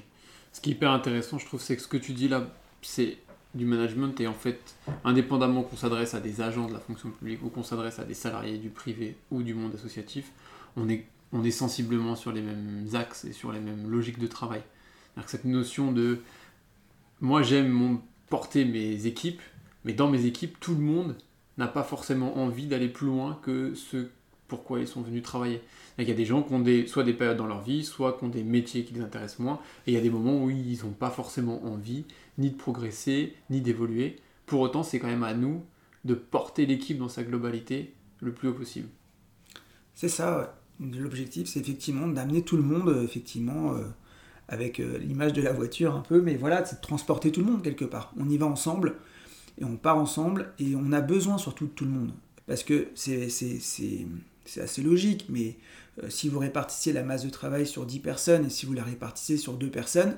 Ce qui est hyper intéressant, je trouve, c'est que ce que tu dis là, c'est du management et en fait, indépendamment qu'on s'adresse à des agents de la fonction publique ou qu'on s'adresse à des salariés du privé ou du monde associatif, on est, on est sensiblement sur les mêmes axes et sur les mêmes logiques de travail. Cette notion de moi j'aime porter mes équipes, mais dans mes équipes, tout le monde n'a pas forcément envie d'aller plus loin que ce pourquoi ils sont venus travailler. Il y a des gens qui ont des, soit des périodes dans leur vie, soit qui ont des métiers qui les intéressent moins, et il y a des moments où ils n'ont pas forcément envie ni de progresser, ni d'évoluer. Pour autant, c'est quand même à nous de porter l'équipe dans sa globalité le plus haut possible. C'est ça, l'objectif, c'est effectivement d'amener tout le monde, effectivement, euh, avec euh, l'image de la voiture un peu, mais voilà, c'est de transporter tout le monde quelque part. On y va ensemble, et on part ensemble, et on a besoin surtout de tout le monde. Parce que c'est assez logique, mais euh, si vous répartissez la masse de travail sur 10 personnes, et si vous la répartissez sur 2 personnes,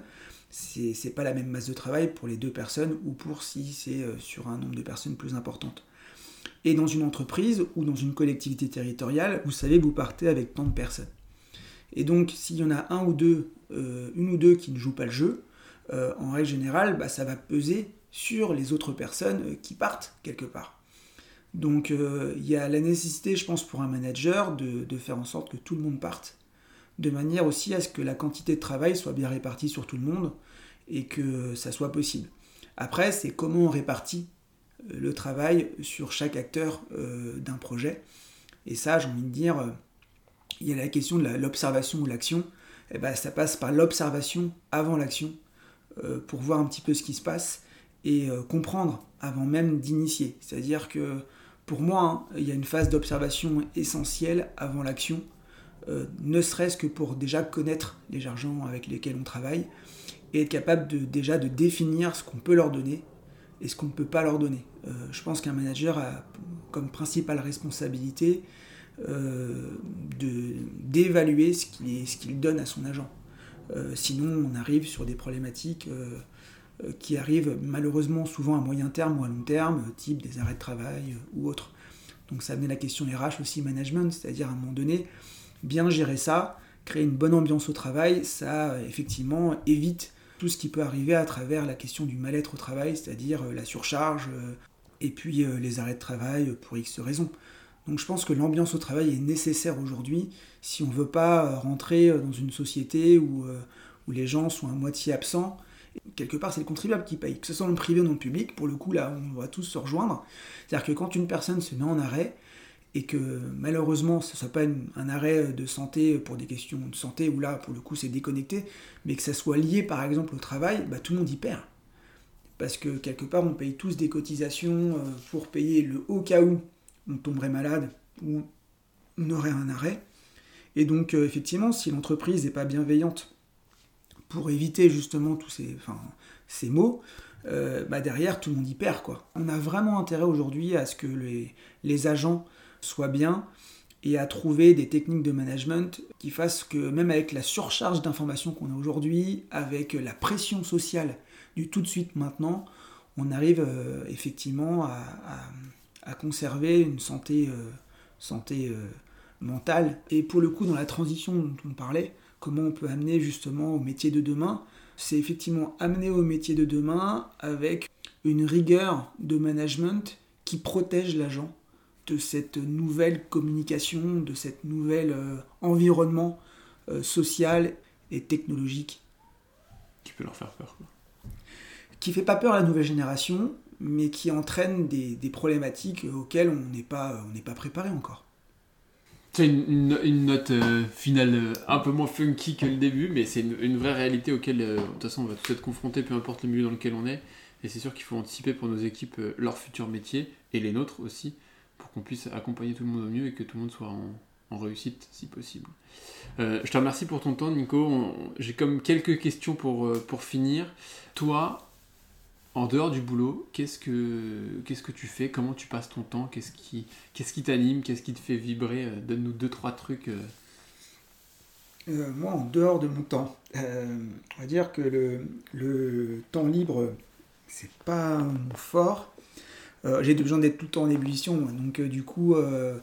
c'est pas la même masse de travail pour les deux personnes ou pour si c'est euh, sur un nombre de personnes plus importante. Et dans une entreprise ou dans une collectivité territoriale, vous savez, vous partez avec tant de personnes. Et donc, s'il y en a un ou deux, euh, une ou deux qui ne jouent pas le jeu, euh, en règle générale, bah, ça va peser sur les autres personnes qui partent quelque part. Donc, il y a la nécessité, je pense, pour un manager de, faire en sorte que tout le monde parte de manière aussi à ce que la quantité de travail soit bien répartie sur tout le monde et que ça soit possible. Après, c'est comment on répartit euh, le travail sur chaque acteur euh, d'un projet. Et ça, j'ai envie de dire, euh, il y a la question de l'observation ou l'action. Eh ben, ça passe par l'observation avant l'action pour voir un petit peu ce qui se passe et comprendre avant même d'initier. C'est-à-dire que pour moi, hein, il y a une phase d'observation essentielle avant l'action euh, ne serait-ce que pour déjà connaître les gens avec lesquels on travaille et être capable de, déjà de définir ce qu'on peut leur donner et ce qu'on ne peut pas leur donner. Euh, je pense qu'un manager a comme principale responsabilité euh, d'évaluer ce qu'il donne à son agent. sinon, on arrive sur des problématiques qui arrivent malheureusement souvent à moyen terme ou à long terme, type des arrêts de travail ou autres. Donc ça amenait la question RH aussi, management, c'est-à-dire à un moment donné, bien gérer ça, créer une bonne ambiance au travail, ça effectivement évite tout ce qui peut arriver à travers la question du mal-être au travail, c'est-à-dire euh, la surcharge euh, et puis euh, les arrêts de travail pour X raisons. Donc je pense que l'ambiance au travail est nécessaire aujourd'hui si on ne veut pas rentrer dans une société où, où les gens sont à moitié absents. Quelque part, c'est le contribuable qui paye, que ce soit dans le privé ou dans le public. Pour le coup, là, on va tous se rejoindre. C'est-à-dire que quand une personne se met en arrêt, et que malheureusement ce ne soit pas un arrêt de santé pour des questions de santé où là pour le coup c'est déconnecté, mais que ça soit lié par exemple au travail, bah, tout le monde y perd. Parce que quelque part on paye tous des cotisations euh, pour payer le haut cas où on tomberait malade ou on aurait un arrêt. Et donc euh, effectivement si l'entreprise n'est pas bienveillante pour éviter justement tous ces, enfin, ces maux, euh, bah derrière tout le monde y perd quoi. On a vraiment intérêt aujourd'hui à ce que les, agents soit bien et à trouver des techniques de management qui fassent que même avec la surcharge d'informations qu'on a aujourd'hui, avec la pression sociale du tout de suite maintenant, on arrive euh, effectivement à, conserver une santé, euh, santé euh, mentale. Et pour le coup, dans la transition dont on parlait, comment on peut amener justement au métier de demain, c'est effectivement amener au métier de demain avec une rigueur de management qui protège l'agent de cette nouvelle communication, de cet nouvel euh, environnement euh, social et technologique. Qui peut leur faire peur. Quoi. Qui fait pas peur à la nouvelle génération, mais qui entraîne des, problématiques auxquelles on n'est pas, pas préparé encore. C'est une, note euh, finale un peu moins funky que le début, mais c'est une, vraie réalité auquel, de toute façon, on va tous être confrontés, peu importe le milieu dans lequel on est. Et c'est sûr qu'il faut anticiper pour nos équipes leur futur métier, et les nôtres aussi, pour qu'on puisse accompagner tout le monde au mieux et que tout le monde soit en, réussite si possible. Euh, je te remercie pour ton temps, Nico. J'ai comme quelques questions pour, euh, pour finir. Toi, en dehors du boulot, qu'est-ce que, qu'est-ce que tu fais? Comment tu passes ton temps? Qu'est-ce qui, qu'est-ce qui t'anime? Qu'est-ce qui te fait vibrer? Euh, Donne-nous deux, trois trucs. moi, en dehors de mon temps, on va dire que le, le temps libre, c'est pas fort. Euh, j'ai besoin d'être tout le temps en ébullition, donc euh, du coup, euh,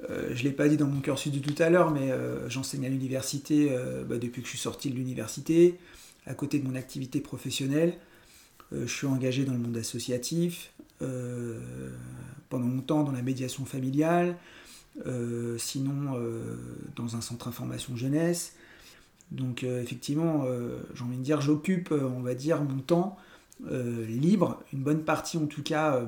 je ne l'ai pas dit dans mon cursus du tout à l'heure, mais j'enseigne à l'université bah, depuis que je suis sorti de l'université, à côté de mon activité professionnelle. Je suis engagé dans le monde associatif, pendant longtemps dans la médiation familiale, sinon dans un centre information jeunesse. Donc effectivement, j'ai envie de dire, j'occupe, on va dire, mon temps libre, une bonne partie en tout cas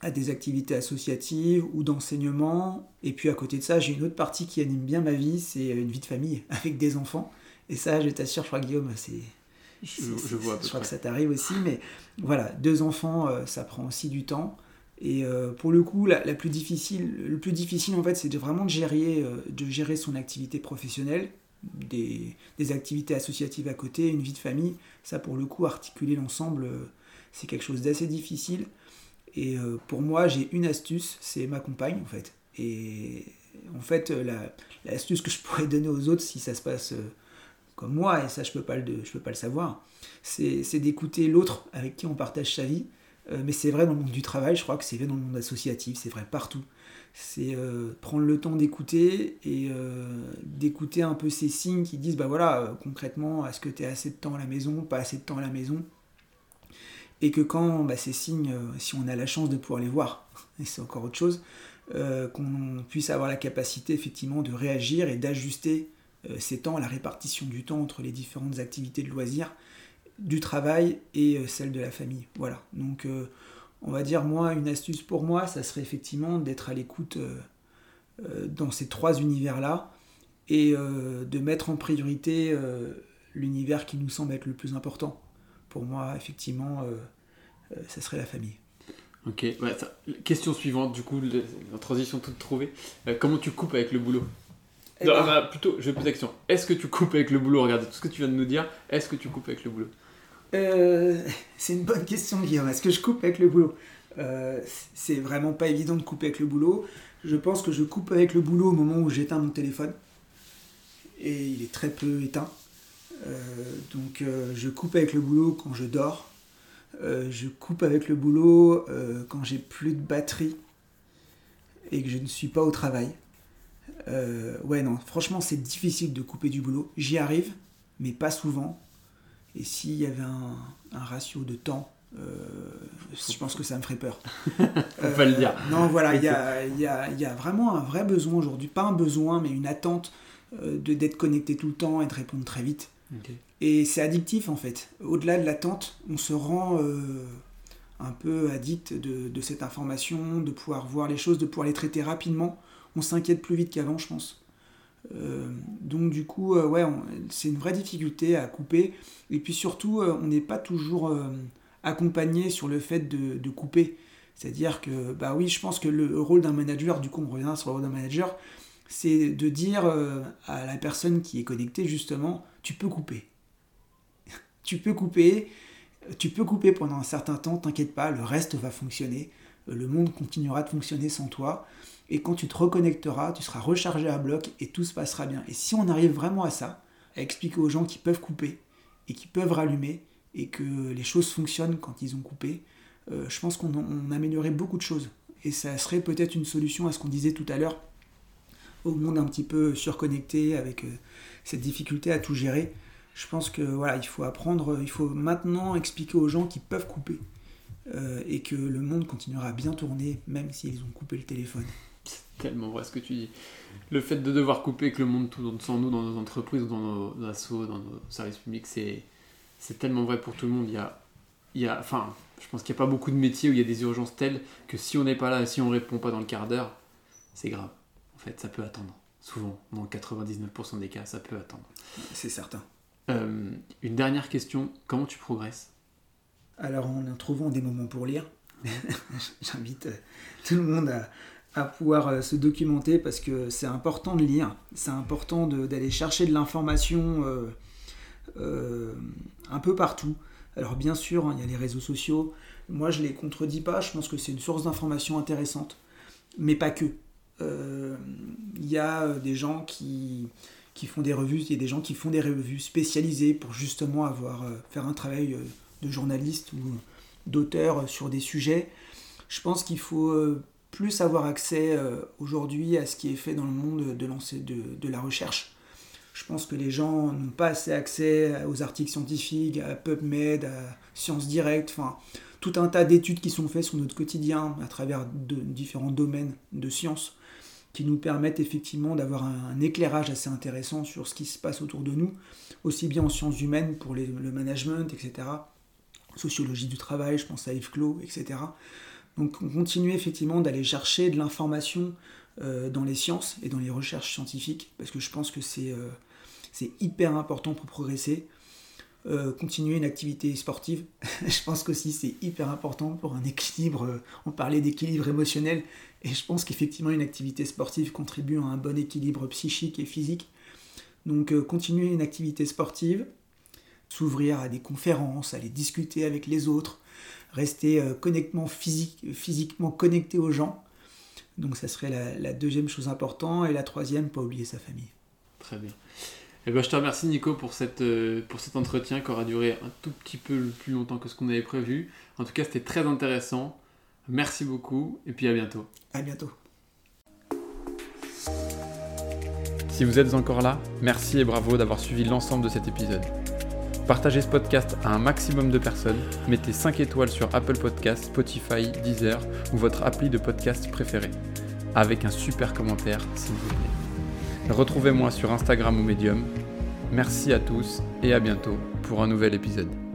à des activités associatives ou d'enseignement. Et puis à côté de ça, j'ai une autre partie qui anime bien ma vie, c'est une vie de famille [laughs] avec des enfants. Et ça, je t'assure, je crois Guillaume, c'est... Je, vois je crois que ça t'arrive aussi, mais voilà, deux enfants, euh, ça prend aussi du temps. Et euh, pour le coup, la, plus difficile, le plus difficile en fait, c'est de vraiment de gérer, euh, de gérer son activité professionnelle, des, des, activités associatives à côté, une vie de famille. Ça, pour le coup, articuler l'ensemble, c'est quelque chose d'assez difficile. Et pour moi, j'ai une astuce, c'est ma compagne en fait. Et en fait, l'astuce que je [laughs] pourrais donner aux autres si ça se passe comme moi, et ça je peux pas le, je peux pas le savoir, c'est d'écouter l'autre avec qui on partage sa vie. Euh, mais c'est vrai dans le monde du travail, je crois que c'est vrai dans le monde associatif, c'est vrai partout. C'est prendre le temps d'écouter et d'écouter un peu ces signes qui disent, bah voilà, concrètement, est-ce que tu as assez de temps à la maison, pas assez de temps à la maison? Et que quand bah, ces signes, euh, si on a la chance de pouvoir les voir, [laughs] et c'est encore autre chose, euh, qu'on puisse avoir la capacité effectivement de réagir et d'ajuster euh, ces temps, la répartition du temps entre les différentes activités de loisirs, du travail et celle de la famille. Voilà. Donc on va dire moi, une astuce pour moi, ça serait effectivement d'être à l'écoute dans ces trois univers-là et de mettre en priorité l'univers qui nous semble être le plus important pour moi, effectivement, euh, euh, ça serait la famille. Ok, question suivante, du coup, la transition toute trouvée. Euh, comment tu coupes avec le boulot? Non, ben- bah, plutôt, je vais poser la question. Est-ce que tu coupes avec le boulot? Regarde tout ce que tu viens de nous dire. Est-ce que tu coupes avec le boulot? [laughs] C'est une bonne question, Guillaume. Est-ce que je coupe avec le boulot? C'est vraiment pas évident de couper avec le boulot. Je pense que je coupe avec le boulot au moment où j'éteins mon téléphone. Et il est très peu éteint. Euh, donc euh, je coupe avec le boulot quand je dors. Euh, je coupe avec le boulot quand j'ai plus de batterie et que je ne suis pas au travail. Ouais, non, franchement, c'est difficile de couper du boulot. J'y arrive, mais pas souvent. Et s'il y avait un, ratio de temps, je pense que ça me ferait peur. [laughs] Faut pas le dire. Non, voilà, il y a, y, a, y a, vraiment un vrai besoin aujourd'hui. Pas un besoin, mais une attente d'être connecté tout le temps et de répondre très vite. Et c'est addictif en fait. Au-delà de l'attente, on se rend euh, un peu addict de, cette information, de pouvoir voir les choses, de pouvoir les traiter rapidement. On s'inquiète plus vite qu'avant, je pense. Euh, donc du coup, euh, c'est une vraie difficulté à couper. Et puis surtout, on n'est pas toujours accompagné sur le fait de, couper. C'est-à-dire que, bah oui, je pense que le rôle d'un manager, du coup on reviendra sur le rôle d'un manager, c'est de dire à la personne qui est connectée justement, tu peux couper. [laughs] tu peux couper, tu peux couper pendant un certain temps, t'inquiète pas, le reste va fonctionner, le monde continuera de fonctionner sans toi, et quand tu te reconnecteras, tu seras rechargé à bloc et tout se passera bien. Et si on arrive vraiment à ça, à expliquer aux gens qui peuvent couper et qui peuvent rallumer, et que les choses fonctionnent quand ils ont coupé, euh, je pense qu'on améliorerait beaucoup de choses. Et ça serait peut-être une solution à ce qu'on disait tout à l'heure, au monde un petit peu surconnecté avec euh, cette difficulté à tout gérer. Je pense que voilà, il faut apprendre, il faut maintenant expliquer aux gens qui peuvent couper euh, et que le monde continuera à bien tourner même s'ils ont coupé le téléphone. C'est tellement vrai ce que tu dis. Le fait de devoir couper que le monde tourne sans nous dans nos entreprises, dans nos assos, dans nos services publics, c'est, c'est tellement vrai pour tout le monde. Il y a, il y a, enfin, je pense qu'il n'y a pas beaucoup de métiers où il y a des urgences telles que si on n'est pas là, si on répond pas dans le quart d'heure, c'est grave. En fait, ça peut attendre. Souvent, dans 99% des cas, ça peut attendre. C'est certain. Euh, une dernière question, comment tu progresses? Alors en trouvant des moments pour lire, [laughs] j'invite tout le monde à, pouvoir euh, se documenter parce que c'est important de lire, c'est important d'aller chercher de l'information un peu partout. Alors bien sûr, hein, il y a les réseaux sociaux, moi je les contredis pas, je pense que c'est une source d'information intéressante, mais pas que. Euh, il y a euh, des gens qui, qui font des revues, il y a des gens qui font des revues spécialisées pour justement avoir, euh, faire un travail de journaliste ou d'auteur sur des sujets. Je pense qu'il faut plus avoir accès aujourd'hui à ce qui est fait dans le monde de, la recherche. Je pense que les gens n'ont pas assez accès aux articles scientifiques, à PubMed, à Sciences Direct, enfin tout un tas d'études qui sont faites sur notre quotidien à travers différents domaines de sciences qui nous permettent effectivement d'avoir un, éclairage assez intéressant sur ce qui se passe autour de nous, aussi bien en sciences humaines pour le management, etc., sociologie du travail, je pense à Yves Clos, etc. Donc on continue effectivement d'aller chercher de l'information euh, dans les sciences et dans les recherches scientifiques, parce que je pense que c'est euh, hyper important pour progresser. Euh, continuer une activité sportive, [laughs] je pense qu'aussi c'est hyper important pour un équilibre, on parlait d'équilibre émotionnel, et je pense qu'effectivement une activité sportive contribue à un bon équilibre psychique et physique. Donc continuer une activité sportive, s'ouvrir à des conférences, aller discuter avec les autres, rester physiquement connecté aux gens, donc ça serait la, deuxième chose importante. Et la troisième, pas oublier sa famille. Très bien. Eh ben, je te remercie Nico pour, cette, euh, pour cet entretien qui aura duré un tout petit peu plus longtemps que ce qu'on avait prévu. En tout cas, c'était très intéressant. Merci beaucoup et puis à bientôt. À bientôt. Si vous êtes encore là, merci et bravo d'avoir suivi l'ensemble de cet épisode. Partagez ce podcast à un maximum de personnes, mettez 5 étoiles sur Apple Podcasts, Spotify, Deezer ou votre appli de podcast préféré, avec un super commentaire s'il vous plaît. Retrouvez-moi sur Instagram ou Medium. Merci à tous et à bientôt pour un nouvel épisode.